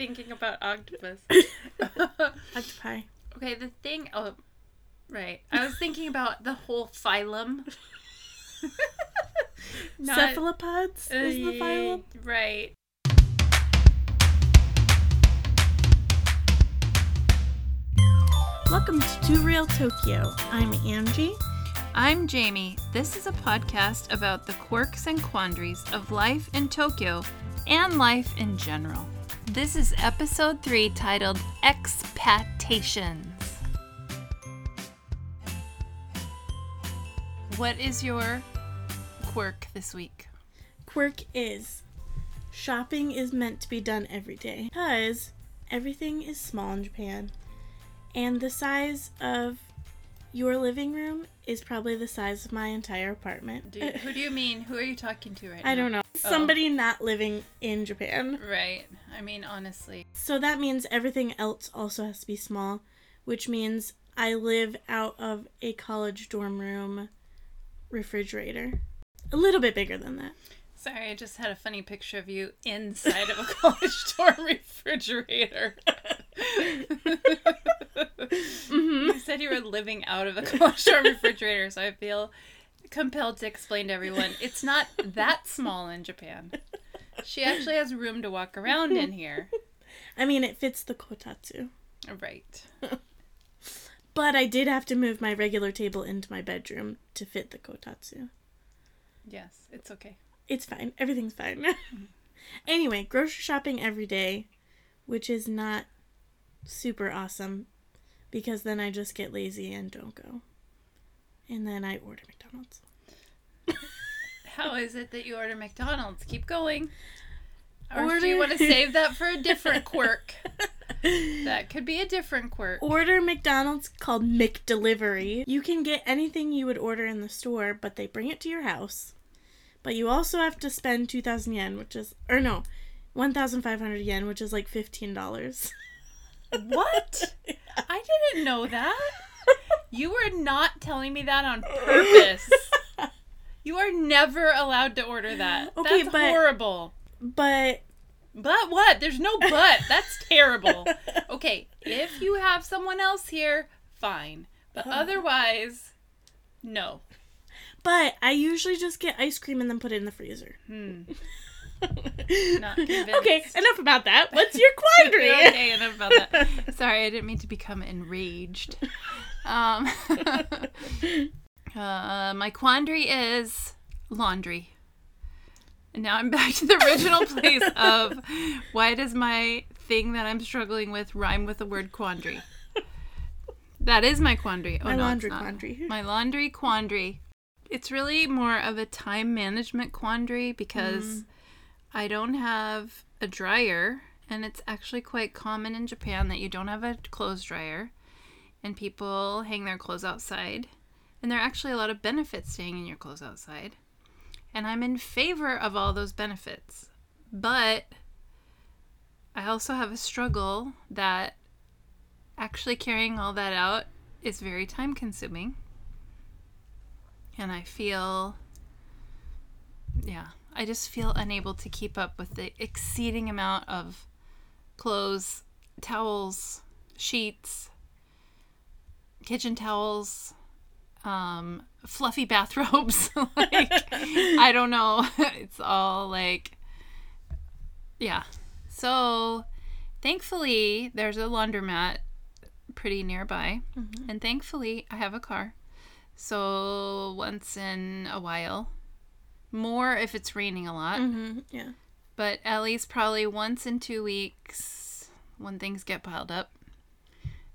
thinking about octopus. Octopi. okay, the thing. Oh, right. I was thinking about the whole phylum. Not- Cephalopods is the Uh, phylum. Right. Welcome to Too Real Tokyo. I'm Angie. I'm Jamie. This is a podcast about the quirks and quandaries of life in Tokyo and life in general. This is episode three titled Expatations. What is your quirk this week? Quirk is shopping is meant to be done every day because everything is small in Japan, and the size of your living room is probably the size of my entire apartment. Do who do you mean? Who are you talking to right now? I don't know. Oh. Somebody not living in Japan. Right. I mean, honestly. So that means everything else also has to be small, which means I live out of a college dorm room refrigerator. A little bit bigger than that. Sorry, I just had a funny picture of you inside of a college dorm refrigerator. Mm-hmm. You said you were living out of a dorm refrigerator, so I feel compelled to explain to everyone it's not that small in Japan. She actually has room to walk around in here. I mean, it fits the kotatsu. Right. But I did have to move my regular table into my bedroom to fit the kotatsu. Yes, it's okay. It's fine. Everything's fine. Mm-hmm. anyway, grocery shopping every day, which is not super awesome because then I just get lazy and don't go. And then I order McDonald's. How is it that you order McDonald's? Keep going. Or do you want to save that for a different quirk? That could be a different quirk. Order McDonald's called McDelivery. You can get anything you would order in the store, but they bring it to your house. But you also have to spend 2,000 yen, which is, or no, 1,500 yen, which is like $15. What? I didn't know that. You were not telling me that on purpose. You are never allowed to order that. Okay, That's but- horrible. but But what? There's no but. That's terrible. Okay, if you have someone else here, fine. But otherwise, no. but I usually just get ice cream and then put it in the freezer. Hmm. Not convinced. okay, enough about that. What's your quandary? okay, enough about that. Sorry, I didn't mean to become enraged. Um, uh, my quandary is laundry. And now I'm back to the original place of why does my thing that I'm struggling with rhyme with the word quandary? That is my quandary. Oh, My no, laundry quandary. My laundry quandary. It's really more of a time management quandary because Mm. I don't have a dryer, and it's actually quite common in Japan that you don't have a clothes dryer, and people hang their clothes outside. And there are actually a lot of benefits to hanging your clothes outside. And I'm in favor of all those benefits. But I also have a struggle that actually carrying all that out is very time consuming. And I feel, yeah, I just feel unable to keep up with the exceeding amount of clothes, towels, sheets, kitchen towels, um, fluffy bathrobes. like, I don't know. It's all like, yeah. So, thankfully, there's a laundromat pretty nearby. And thankfully, I have a car. So, once in a while, more if it's raining a lot, hmm Yeah. but at least probably once in two weeks when things get piled up,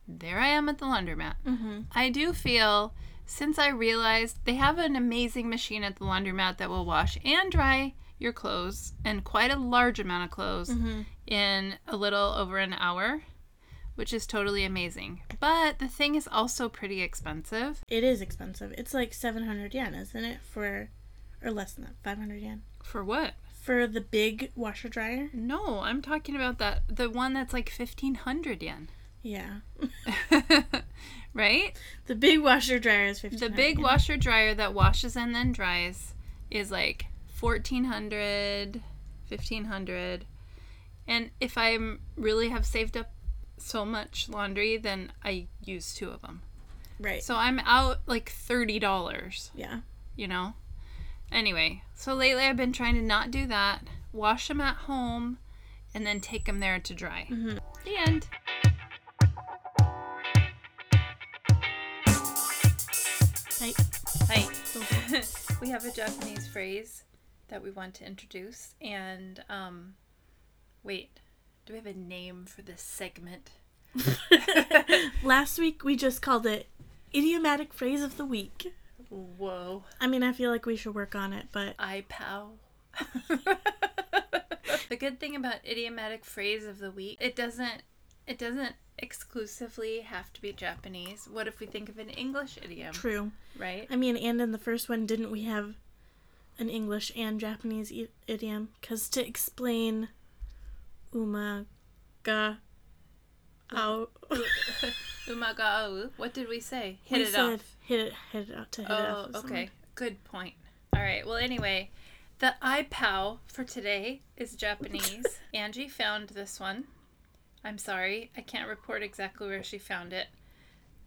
there I am at the laundromat. hmm I do feel since I realized they have an amazing machine at the laundromat that will wash and dry your clothes and quite a large amount of clothes hmm in a little over an hour, which is totally amazing. But the thing is also pretty expensive. It is expensive. It's like 700 yen, isn't it? For, or less than that, 500 yen. For what? For the big washer dryer? No, I'm talking about that the one that's like 1500 yen. Yeah. right? The big washer dryer is 15 The big washer dryer that washes and then dries is like 1400 1500 And if I really have saved up so much laundry, then I use two of them. Right. So I'm out like $30, yeah. you know? Anyway, so lately I've been trying to not do that, wash them at home, and then take them there to dry. The end. We have a Japanese phrase that we want to introduce, and um, wait, do we have a name for this segment? Last week we just called it idiomatic phrase of the week. Whoa, I mean, I feel like we should work on it, but iPow. the good thing about idiomatic phrase of the week, it doesn't, it doesn't exclusively have to be Japanese. What if we think of an English idiom, true. right? I mean, and in the first one, didn't we have an English and Japanese i- idiom? Because to explain uma ga au, Umagao. What did we say? Hit we it said off. Hit it, hit it out to hit it Oh, off. with okay. someone. Good point. All right. Well, anyway, the iPow for today is Japanese. Angie found this one. I'm sorry, I can't report exactly where she found it,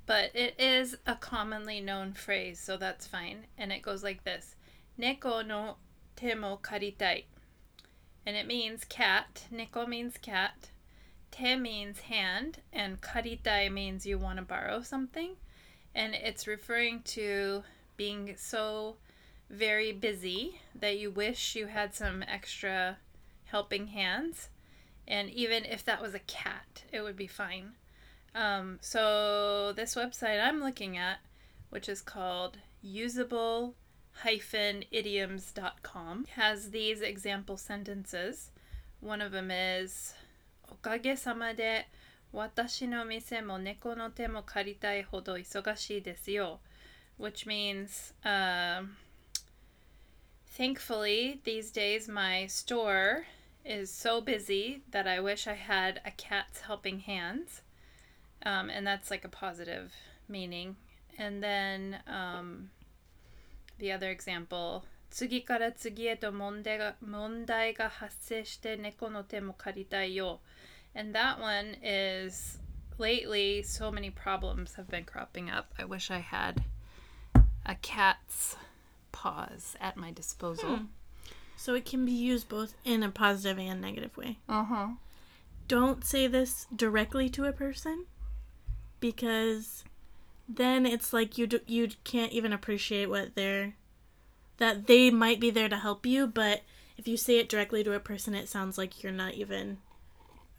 but it is a commonly known phrase, so that's fine. And it goes like this: Neko no temo karitai. And it means cat. Neko means cat. Te means hand, and karitai means you want to borrow something and it's referring to being so very busy that you wish you had some extra helping hands. And even if that was a cat, it would be fine. Um, so, this website I'm looking at, which is called usable idioms.com, has these example sentences. One of them is, Okage sama de 私の店も猫の手も借りたいほど忙しいですよ。Which means, um, thankfully, these days my store is so busy that I wish I had a cat's helping hands. Um, and that's like a positive meaning. And then um, the other example 次から次へと問題が問題が発生して猫の手も借りたいよ。 And that one is lately so many problems have been cropping up. I wish I had a cat's paws at my disposal. So it can be used both in a positive and negative way. Uh huh. Don't say this directly to a person because then it's like you do, you can't even appreciate what they're that they might be there to help you, but if you say it directly to a person it sounds like you're not even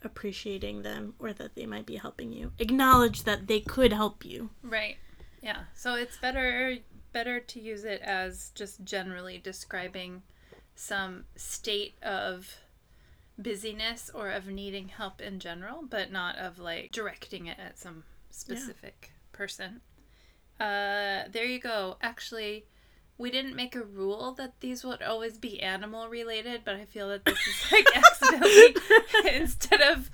appreciating them or that they might be helping you. Acknowledge that they could help you. Right. Yeah. So it's better better to use it as just generally describing some state of busyness or of needing help in general, but not of like directing it at some specific person. Uh there you go. Actually, we didn't make a rule that these would always be animal related, but I feel that this is like accidentally instead of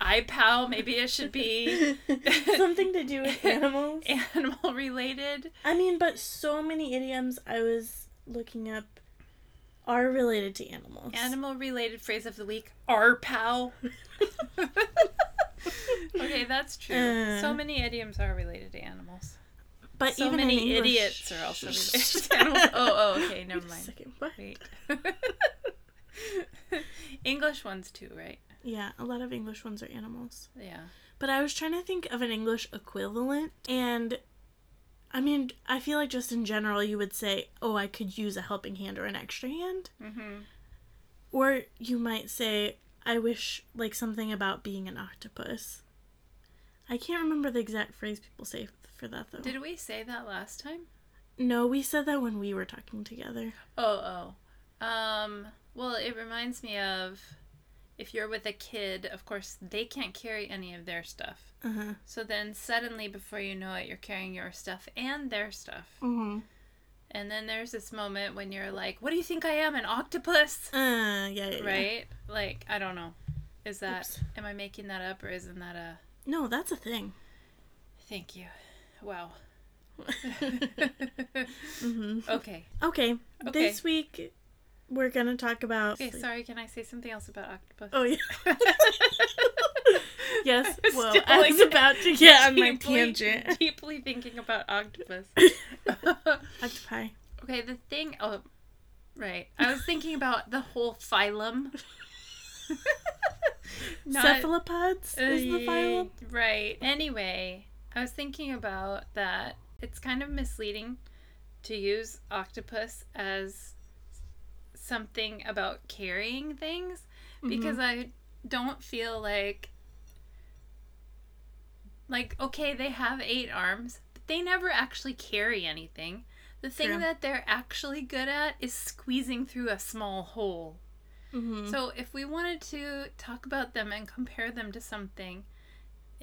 iPow, maybe it should be Something to do with animals. animal related. I mean, but so many idioms I was looking up are related to animals. Animal related phrase of the week R pow. okay, that's true. Uh. so many idioms are related to animals. But So even many in English, idiots are also related animals. Oh, oh, okay, never Wait a mind. second, what? Wait. English ones too, right? Yeah, a lot of English ones are animals. Yeah. But I was trying to think of an English equivalent, and I mean, I feel like just in general, you would say, "Oh, I could use a helping hand or an extra hand," Mm-hmm. or you might say, "I wish like something about being an octopus." I can't remember the exact phrase people say for that though. Did we say that last time? no, we said that when we were talking together. Oh, oh. Um, well, it reminds me of if you're with a kid, of course, they can't carry any of their stuff. Uh huh. So then suddenly, before you know it, you're carrying your stuff and their stuff. Mm-hmm. And then there's this moment when you're like, what do you think I am, an octopus? Uh, yeah, yeah, yeah. Right? Like, I don't know. Is that, Oops. am I making that up or isn't that a, No, that's a thing. thank you. Wow. hmm Okay. Okay, Okay. this week we're gonna talk about. Okay, sorry. Can I say something else about octopus? Oh yeah. yes. I'm Well, I was like, about to get on my tangent. Deeply thinking about octopus. Octopi. okay, the thing. Oh, right. I was thinking about the whole phylum. Not- Cephalopods is the Uh, phylum. Right. Anyway, I was thinking about that. It's kind of misleading to use octopus as something about carrying things because I don't feel like like okay, they have eight arms, but they never actually carry anything. The thing True. that they're actually good at is squeezing through a small hole. Mm-hmm. So, if we wanted to talk about them and compare them to something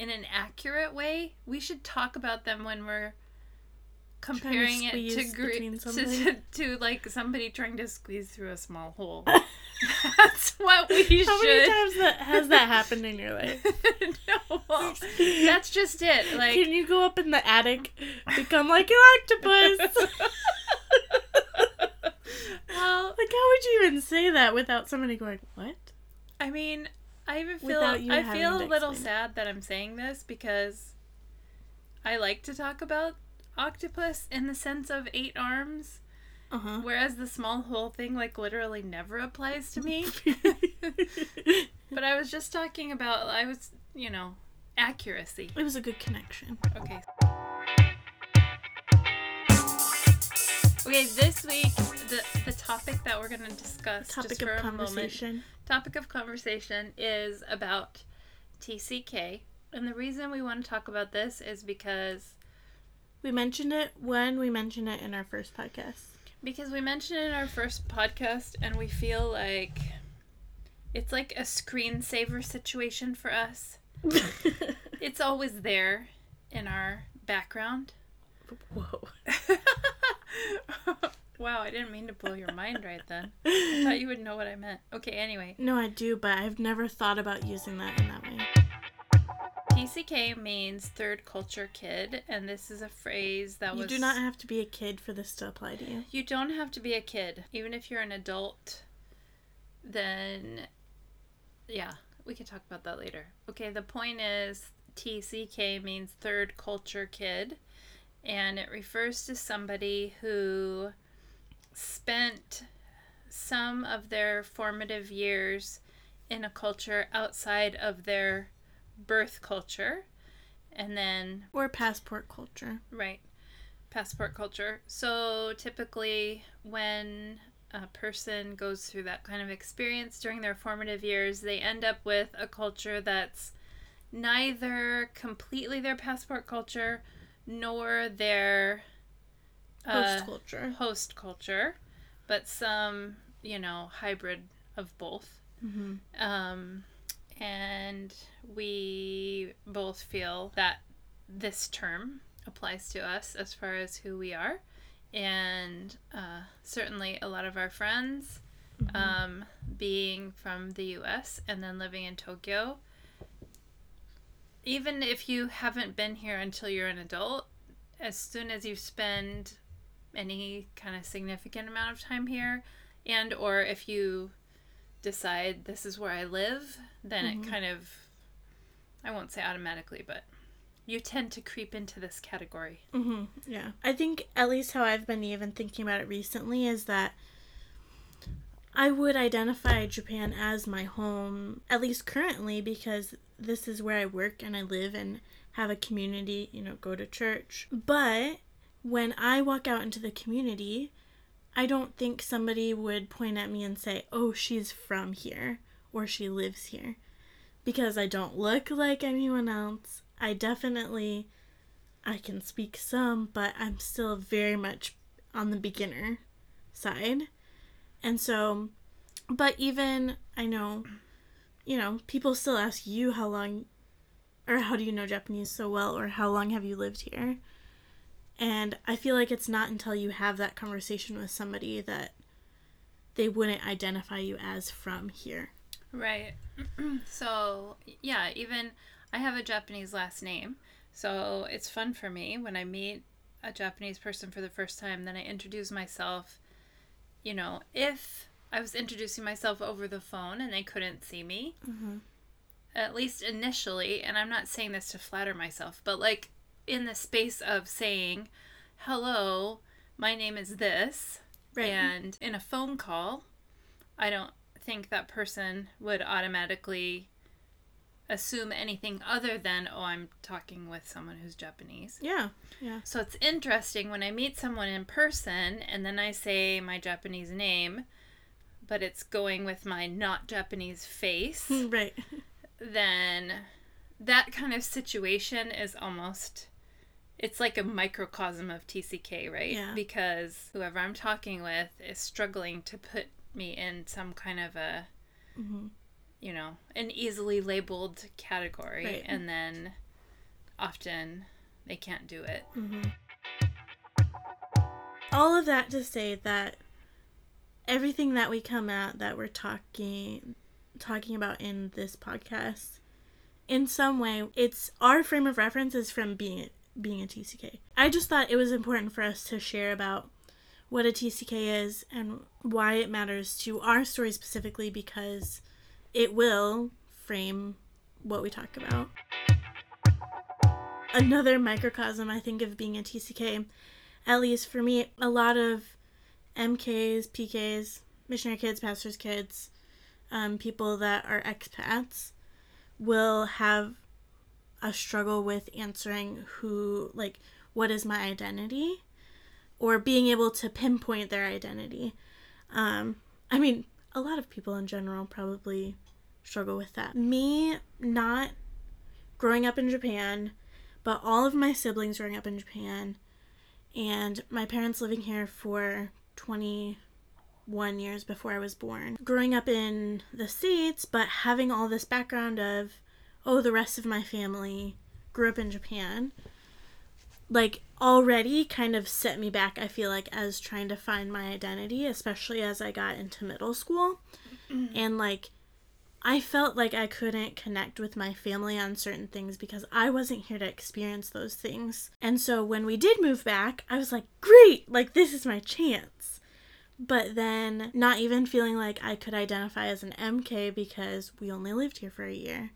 in an accurate way, we should talk about them when we're comparing it to, gr- to, something. to to like somebody trying to squeeze through a small hole. That's what we should. How many times that has that happened in your life? no, well, that's just it. Like, Can you go up in the attic, become like an octopus? well, like, how would you even say that without somebody going, "What?" I mean, I even feel I feel a little sad that I'm saying this because I like to talk about octopus in the sense of eight arms, Uh huh. whereas the small hole thing like literally never applies to me. but I was just talking about I was, you know, accuracy. it was a good connection. Okay. Okay, this week the the topic that we're going to discuss Topic just of for a moment conversation. topic of conversation is about TCK. And the reason we want to talk about this is because We mentioned it when we mentioned it in our first podcast. because we mentioned it in our first podcast and we feel like it's like a screensaver situation for us. It's always there in our background. Whoa. Wow, I didn't mean to blow your mind right then. I thought you would know what I meant. Okay, anyway. No, I do, but I've never thought about using that in that way. TCK means third culture kid, and this is a phrase that was. You do not have to be a kid for this to apply to you. You don't have to be a kid. Even if you're an adult, then yeah, we can talk about that later. Okay, the point is TCK means third culture kid, and it refers to somebody who spent some of their formative years in a culture outside of their birth culture. And then Or passport culture. Right. Passport culture. So typically, when a person goes through that kind of experience during their formative years, they end up with a culture that's neither completely their passport culture nor their uh, Host culture. host culture, but some, you know, hybrid of both. hmm Um, and we both feel that this term applies to us as far as who we are. And uh, certainly a lot of our friends, um, being from the US and then living in Tokyo, even if you haven't been here until you're an adult, as soon as you spend any kind of significant amount of time here, and or if you decide this is where I live, then it kind of, I won't say automatically, but you tend to creep into this category. hmm Yeah. I think at least how I've been even thinking about it recently is that I would identify Japan as my home, at least currently, because this is where I work and I live and have a community, you know, go to church. But when I walk out into the community, I don't think somebody would point at me and say, oh, she's from here or she lives here. Because I don't look like anyone else. I definitely I can speak some, but I'm still very much on the beginner side. And so, but even I know, you know, people still ask you how long or how do you know Japanese so well or how long have you lived here? And I feel like it's not until you have that conversation with somebody that they wouldn't identify you as from here. Right. so, yeah, even I have a Japanese last name. So it's fun for me when I meet a Japanese person for the first time, then I introduce myself. You know, if I was introducing myself over the phone and they couldn't see me. Mm-hmm. At least initially, and I'm not saying this to flatter myself, but like in the space of saying, hello, my name is this, Right. and in a phone call, I don't think that person would automatically assume anything other than, oh, I'm talking with someone who's Japanese. Yeah. Yeah. So it's interesting when I meet someone in person and then I say my Japanese name, but it's going with my not Japanese face, right. then that kind of situation is almost it's like a microcosm of TCK, right? Yeah. Because whoever I'm talking with is struggling to put me in some kind of a Mm-hmm. you know, an easily labeled category Right. and then often they can't do it. All of that to say that everything that we come at that we're talking talking about in this podcast in some way it's our frame of reference is from being being a TCK. I just thought it was important for us to share about what a TCK is and why it matters to our story specifically because it will frame what we talk about. Another microcosm I think of being a TCK, at least for me, a lot of MKs, PKs, missionary kids, pastors' kids, um, people that are expats will have a struggle with answering who, like, what is my identity, or being able to pinpoint their identity. Um, I mean, a lot of people in general probably struggle with that. Me not growing up in Japan, but all of my siblings growing up in Japan, and my parents living here for 21 years before I was born. Growing up in the States, but having all this background of, oh, the rest of my family grew up in Japan, like already kind of set me back, I feel like, as trying to find my identity, especially as I got into middle school. Mm-hmm. And like, I felt like I couldn't connect with my family on certain things because I wasn't here to experience those things. And so when we did move back, I was like, great, like this is my chance. But then not even feeling like I could identify as an MK because we only lived here for a year.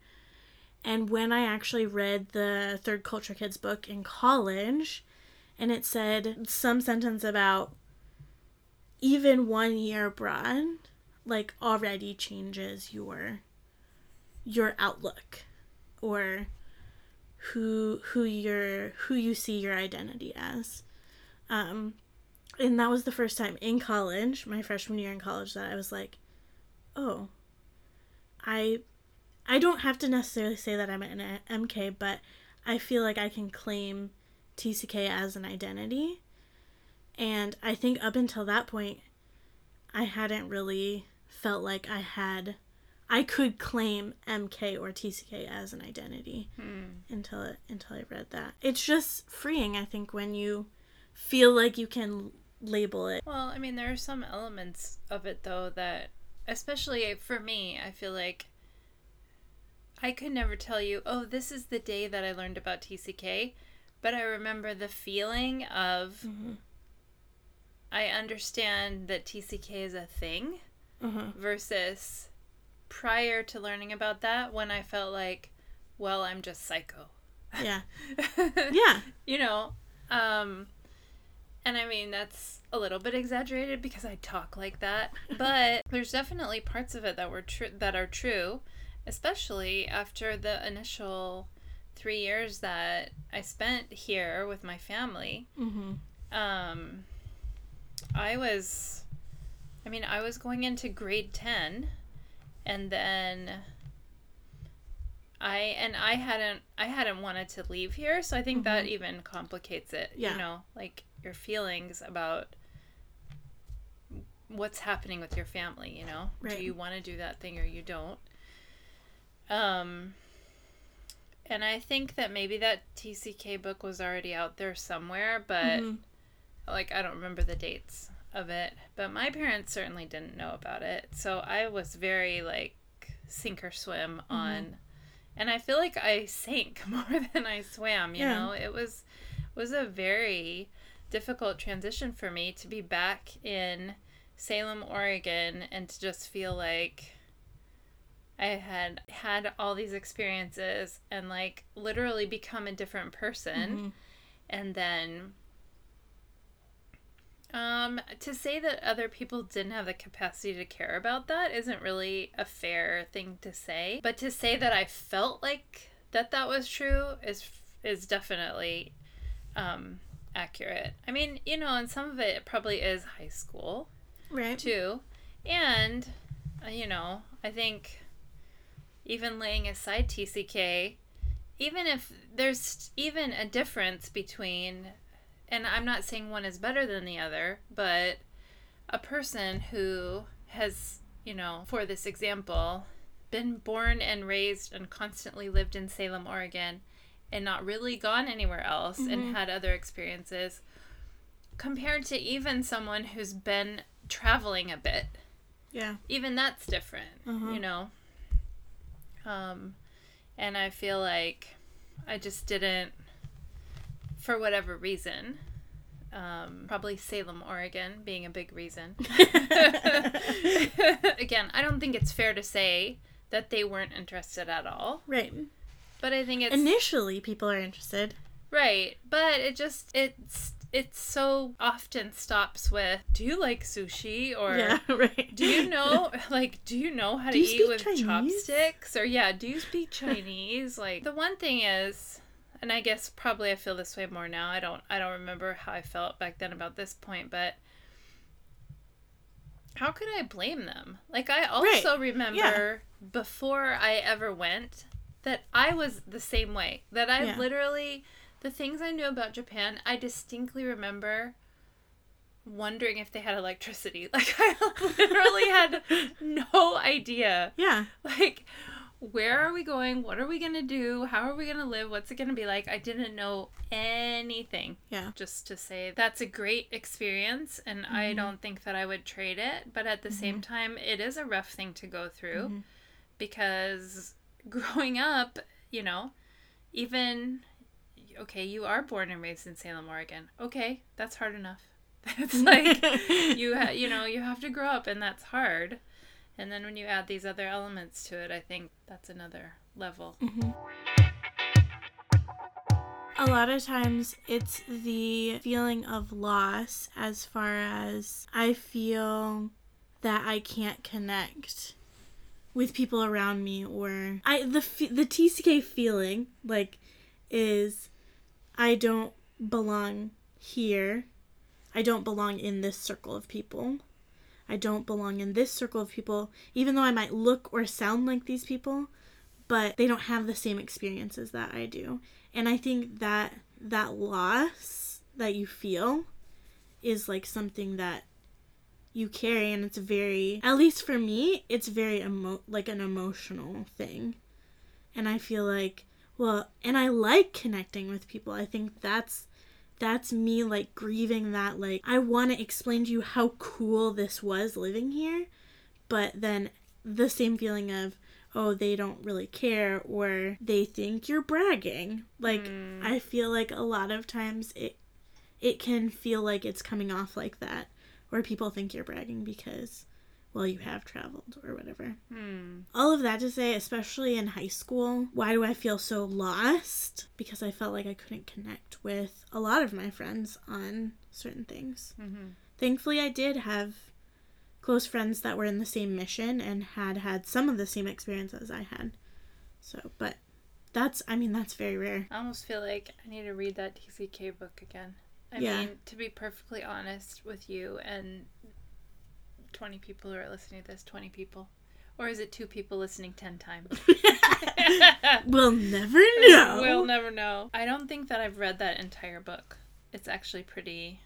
And when I actually read the Third Culture Kids book in college, and it said some sentence about even one year abroad like already changes your your outlook or who who you're who you see your identity as. Um and that was the first time in college my freshman year in college that i was like oh i i don't have to necessarily say that i'm an mk but i feel like i can claim tck as an identity and i think up until that point i hadn't really felt like I had I could claim MK or TCK as an identity hmm. until it, until I read that. It's just freeing, I think, when you feel like you can label it. Well, I mean, there are some elements of it though that, especially for me, I feel like I could never tell you, oh, this is the day that I learned about TCK, but I remember the feeling of I understand that TCK is a thing Uh-huh. versus prior to learning about that when I felt like, well, I'm just psycho. Yeah. Yeah. you know um and i mean that's a little bit exaggerated because i talk like that but there's definitely parts of it that were true that are true especially after the initial three years that i spent here with my family Mhm. um i was i mean i was going into grade 10 and then i and i hadn't i hadn't wanted to leave here so i think that even complicates it Yeah. you know like your feelings about what's happening with your family you know Right. do you want to do that thing or you don't um and i think that maybe that tck book was already out there somewhere but Mhm. like I don't remember the dates of it, but my parents certainly didn't know about it. So I was very like sink or swim on and I feel like I sank more than I swam, you Yeah. know. It was was a very difficult transition for me to be back in Salem, Oregon, and to just feel like I had had all these experiences and like literally become a different person. Mhm. And then um to say that other people didn't have the capacity to care about that isn't really a fair thing to say. But to say that I felt like that that was true is is definitely um accurate. I mean, you know, and some of it probably is high school Right. too. And, uh, you know, I think even laying aside TCK, even if there's even a difference between, and I'm not saying one is better than the other, but a person who has, you know, for this example, been born and raised and constantly lived in Salem, Oregon, and not really gone anywhere else and had other experiences, compared to even someone who's been traveling a bit Yeah. even that's different Uh-huh. you know um and i feel like i just didn't for whatever reason um probably salem oregon being a big reason again i don't think it's fair to say that they weren't interested at all Right. but i think it's Initially, people are interested. right but it just it's it so often stops with do you like sushi or yeah. Right. do you know like do you know how to Do you eat with Chinese? chopsticks or yeah do you speak chinese like the one thing is and i guess probably i feel this way more now i don't i don't remember how i felt back then about this point but how could i blame them like i also remember before i ever went that i was the same way that i Yeah. literally the things i knew about japan i distinctly remember wondering if they had electricity. Like I literally had no idea. Yeah. Like where are we going? What are we going to do? How are we going to live? What's it going to be like? I didn't know anything. Yeah. Just to say that's a great experience and I mm-hmm. don't think that I would trade it, but at the mm-hmm. same time it is a rough thing to go through mm-hmm. because growing up, you know, even okay, you are born and raised in Salem, Oregon. Okay, that's hard enough. That's like you ha- you know you have to grow up and that's hard and then when you add these other elements to it i think that's another level mm-hmm. A lot of times it's the feeling of loss as far as I feel that I can't connect with people around me or I the fe- the TCK feeling like is I don't belong here. I don't belong in this circle of people. I don't belong in this circle of people even though I might look or sound like these people, but they don't have the same experiences that I do and i think that that loss that you feel is like something that you carry and it's very at least for me it's very emo- like an emotional thing and i feel like well and i like connecting with people. I think that's that's me like grieving that like i want to explain to you how cool this was living here but then the same feeling of oh they don't really care or they think you're bragging. Like mm. i feel like a lot of times it it can feel like it's coming off like that or people think you're bragging because well you have traveled or whatever. Hmm. All of that to say especially in high school why do i feel so lost? Because i felt like i couldn't connect with a lot of my friends on certain things. Hmm thankfully i did have close friends that were in the same mission and had had some of the same experiences as i had. So but that's i mean that's very rare. I almost feel like i need to read that tck book again. I Yeah. mean to be perfectly honest with you and 20 people who are listening to this 20 people or is it two people listening 10 times we'll never know We'll never know. I don't think that I've read that entire book. It's actually pretty.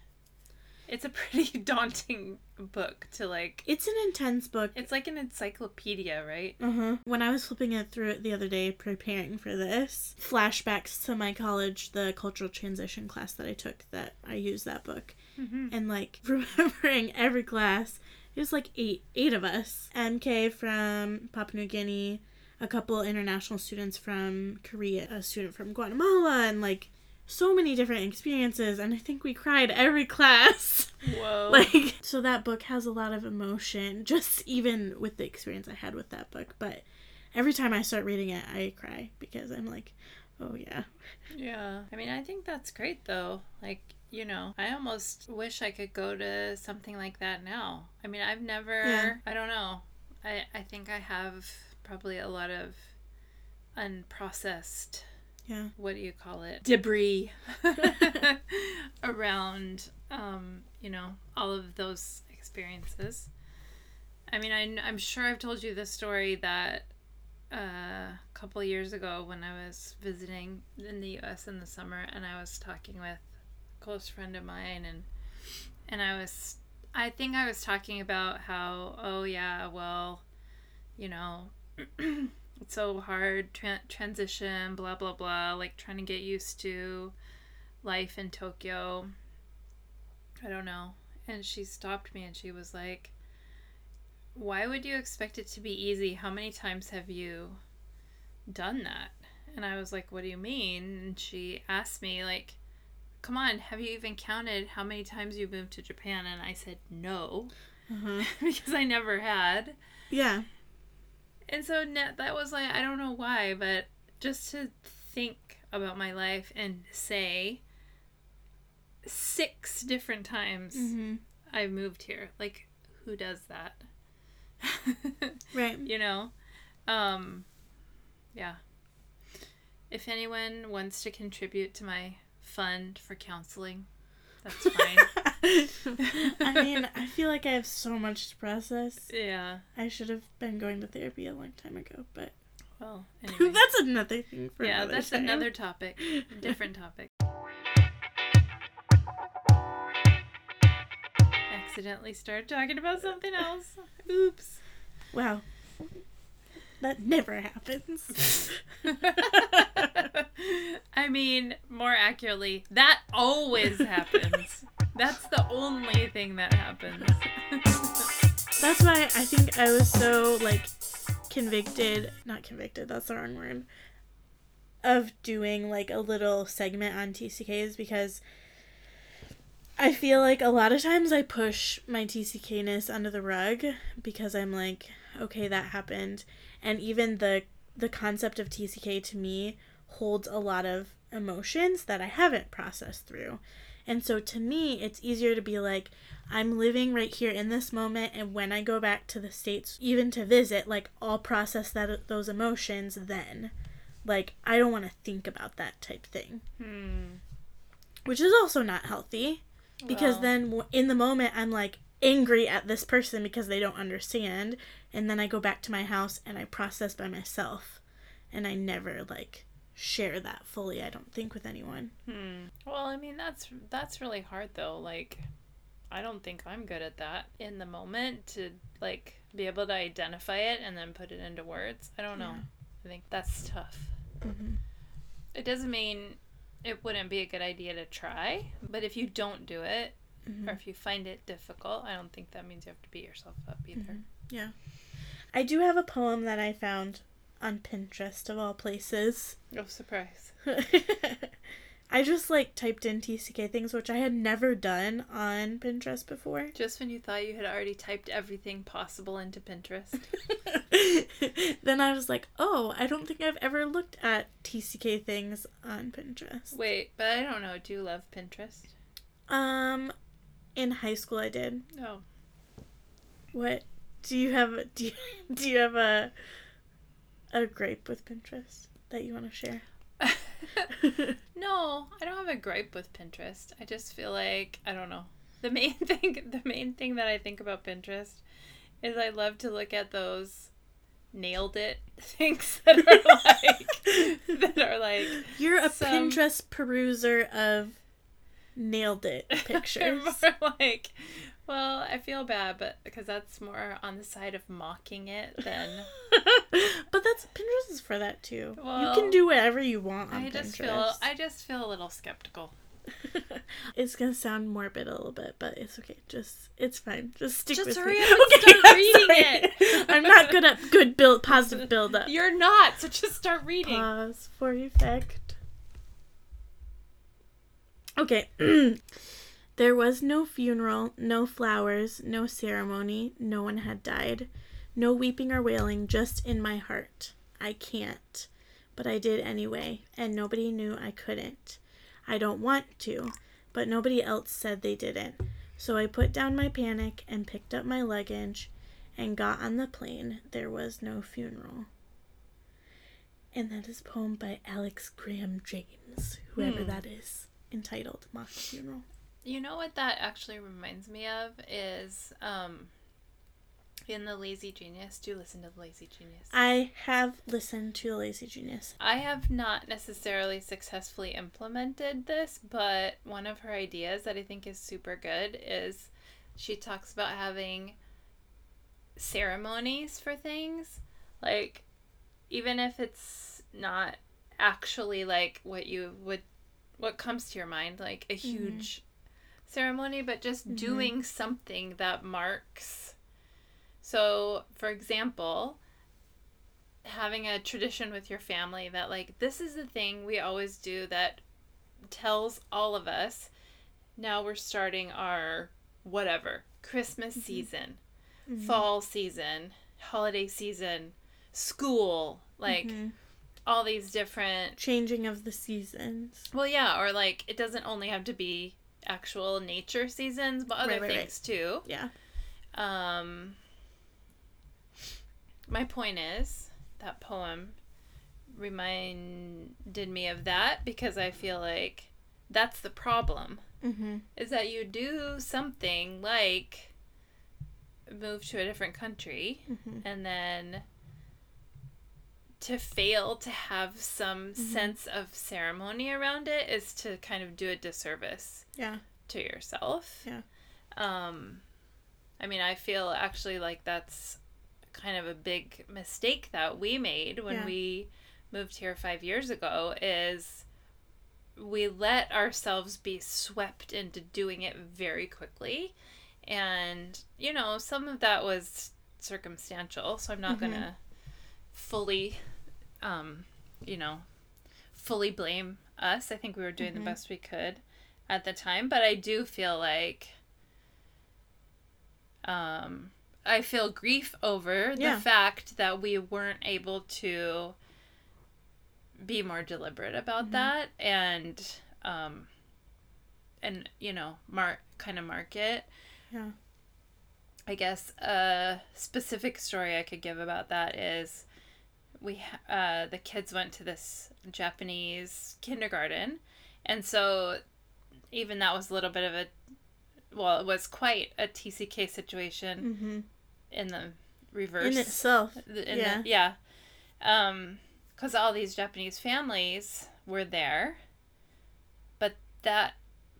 It's a pretty daunting book to like. it's an intense book It's like an encyclopedia, right? Uh-huh. When I was flipping it through it the other day preparing for this, flashbacks to my college, the cultural transition class that I took that I used that book. Mm-hmm. And like remembering every class, it was like eight eight of us. MK from Papua New Guinea, a couple international students from Korea, a student from Guatemala, and like so many different experiences, and I think we cried every class. Whoa. like, so that book has a lot of emotion, just even with the experience I had with that book. But every time I start reading it, I cry because I'm like, oh yeah. Yeah. I mean, I think that's great though. Like, you know, I almost wish I could go to something like that now. I mean, I've never, Yeah. I don't know. I, I think I have probably a lot of unprocessed, Yeah. what do you call it? Debris around, um, you know, all of those experiences. I mean, I, I'm sure I've told you this story that uh, a couple years ago when I was visiting in the U.S. in the summer, and I was talking with close friend of mine, and and I was, I think I was talking about how, oh yeah, well, you know, it's so hard tra- transition, blah blah blah, like trying to get used to life in Tokyo. I don't know, and she stopped me and she was like. Why would you expect it to be easy? How many times have you done that? And I was like, What do you mean? And she asked me, like, Come on, have you even counted how many times you moved to Japan? And I said, No, Uh-huh. because I never had. Yeah. And so that was like, I don't know why, but just to think about my life and say six different times Mm-hmm. I moved here. Like, who does that? Right. you know um yeah if anyone wants to contribute to my fund for counseling that's fine I mean, I feel like I have so much to process. yeah I should have been going to therapy a long time ago, but well anyway that's another thing for yeah another that's time. another topic different topic accidentally started talking about something else oops Wow. That never happens. I mean, more accurately, that always happens. That's the only thing that happens. That's why I think I was so like convicted, not convicted, that's the wrong word, of doing like a little segment on TCKs because I feel like a lot of times I push my TCKness under the rug because I'm like, okay, that happened. And even the the concept of TCK to me holds a lot of emotions that I haven't processed through. And so to me, it's easier to be like, I'm living right here in this moment, and when I go back to the States, even to visit, like, I'll process that those emotions then. Like, I don't want to think about that type thing, Hmm. which is also not healthy because Well, then in the moment, I'm like angry at this person because they don't understand, and then I go back to my house and I process by myself, and I never, like, share that fully, I don't think, with anyone. Hmm. Well, I mean that's that's really hard though. Like, I don't think I'm good at that in the moment to like be able to identify it and then put it into words. I don't know. Yeah. I think that's tough. hmm It doesn't mean it wouldn't be a good idea to try, but if you don't do it Mhm. or if you find it difficult, I don't think that means you have to beat yourself up either. Yeah. I do have a poem that I found on Pinterest of all places. Oh, surprise. I just like typed in TCK things, which I had never done on Pinterest before. Just when you thought you had already typed everything possible into Pinterest. then I was like, oh, I don't think I've ever looked at TCK things on Pinterest. Wait, but I don't know. Do you love Pinterest? Um, in high school I did. Oh. What do you have? Do you, do you have a a gripe with Pinterest that you want to share? no, I don't have a gripe with Pinterest. I just feel like I don't know. The main thing the main thing that I think about Pinterest is I love to look at those nailed it things that are like that are like You're a Some- Pinterest peruser of nailed it pictures. more like well, I feel bad, but because that's more on the side of mocking it than but that's Pinterest is for that too. you can do whatever you want on I just Pinterest. feel I just feel a little skeptical. it's gonna sound morbid a little bit, but it's okay. Just it's fine. Just stick Just with hurry me. up and start I'm reading it. I'm not good at good build positive build up. You're not, so just start reading. Pause for effect. Okay. there was no funeral, no flowers, no ceremony, no one had died. No weeping or wailing, just in my heart. I can't. But I did anyway, and nobody knew I couldn't. I don't want to, but nobody else said they didn't. So I put down my panic and picked up my luggage and got on the plane. There was no funeral. And that is a poem by Alex Graham James, whoever Hmm. that is, entitled Mock Funeral. You know what that actually reminds me of is um in the Lazy Genius. Do you listen to the Lazy Genius. I have listened to The Lazy Genius. I have not necessarily successfully implemented this, but one of her ideas that I think is super good is she talks about having ceremonies for things. Like, even if it's not actually like what you would, what comes to your mind, like a huge ceremony, but just mm-hmm. doing something that marks. So, for example, having a tradition with your family that like this is the thing we always do that tells all of us now we're starting our whatever christmas mm-hmm. season mm-hmm. fall season holiday season school like Mhm. all these different Changing of the seasons. well yeah or like it doesn't only have to be actual nature seasons but other Right, right, right. things too Yeah. um, my point is that poem reminded me of that because I feel like that's the problem Mm-hmm. is that you do something like move to a different country Mhm. and then to fail to have some Mm-hmm. sense of ceremony around it is to kind of do a disservice Yeah. to yourself. Yeah. Um I mean, I feel actually like that's kind of a big mistake that we made when Yeah. we moved here 5 years ago is we let ourselves be swept into doing it very quickly. And, you know, some of that was circumstantial, so I'm not Mhm. going to fully um, you know, fully blame us. I think we were doing Mhm. the best we could at the time, but I do feel like um I feel grief over Yeah. the fact that we weren't able to be more deliberate about Mhm. that and um and you know, mark kind of market. Yeah. I guess a specific story I could give about that is we uh, the kids went to this Japanese kindergarten, and so even that was a little bit of a well, it was quite a TCK situation Mm-hmm. in the reverse. In itself. In yeah. the, yeah. Um, because all these Japanese families were there, but that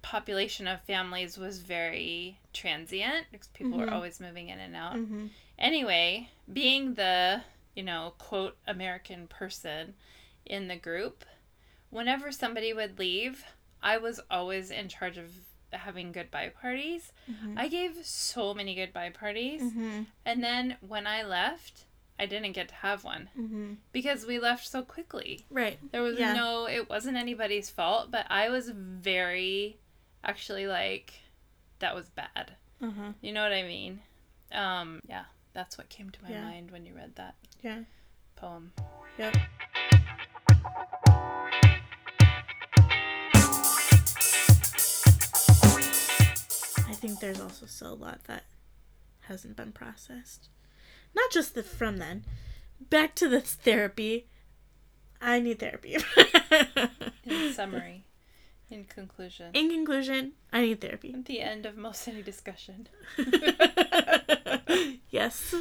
population of families was very transient because people Mhm. were always moving in and out. Mm-hmm. Anyway, being the, you know, quote, American person in the group, whenever somebody would leave, I was always in charge of having goodbye parties. Mhm. I gave so many goodbye parties. Mm-hmm. And then when I left, I didn't get to have one Mm-hmm. because we left so quickly. Right. There was Yeah. no, it wasn't anybody's fault, but I was very, actually, like, that was bad. Uh-huh. You know what I mean? Um, yeah, that's what came to my Yeah. mind when you read that Yeah. poem. Yep. I think there's also still a lot that hasn't been processed. Not just the from then. Back to this therapy. I need therapy. In summary, in conclusion, In conclusion, I need therapy. at the end of most any discussion. yes.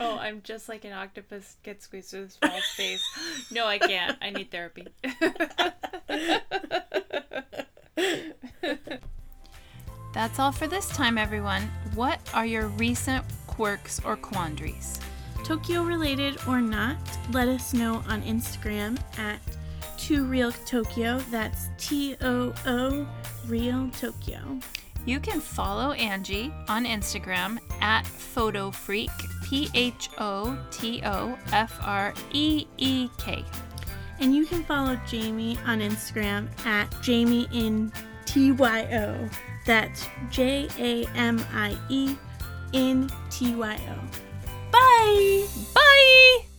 Oh, I'm just like an octopus gets squeezed through this small space. No, I can't. I need therapy. That's all for this time, everyone. What are your recent quirks or quandaries? Tokyo related or not, let us know on Instagram at Too Real Tokyo. That's T O O Real Tokyo. You can follow Angie on Instagram at PhotoFreek, P H O T O F R E E K. And you can follow Jamie on Instagram at Jamie in T Y O. That's J A M I E N T Y O. Bye! Bye!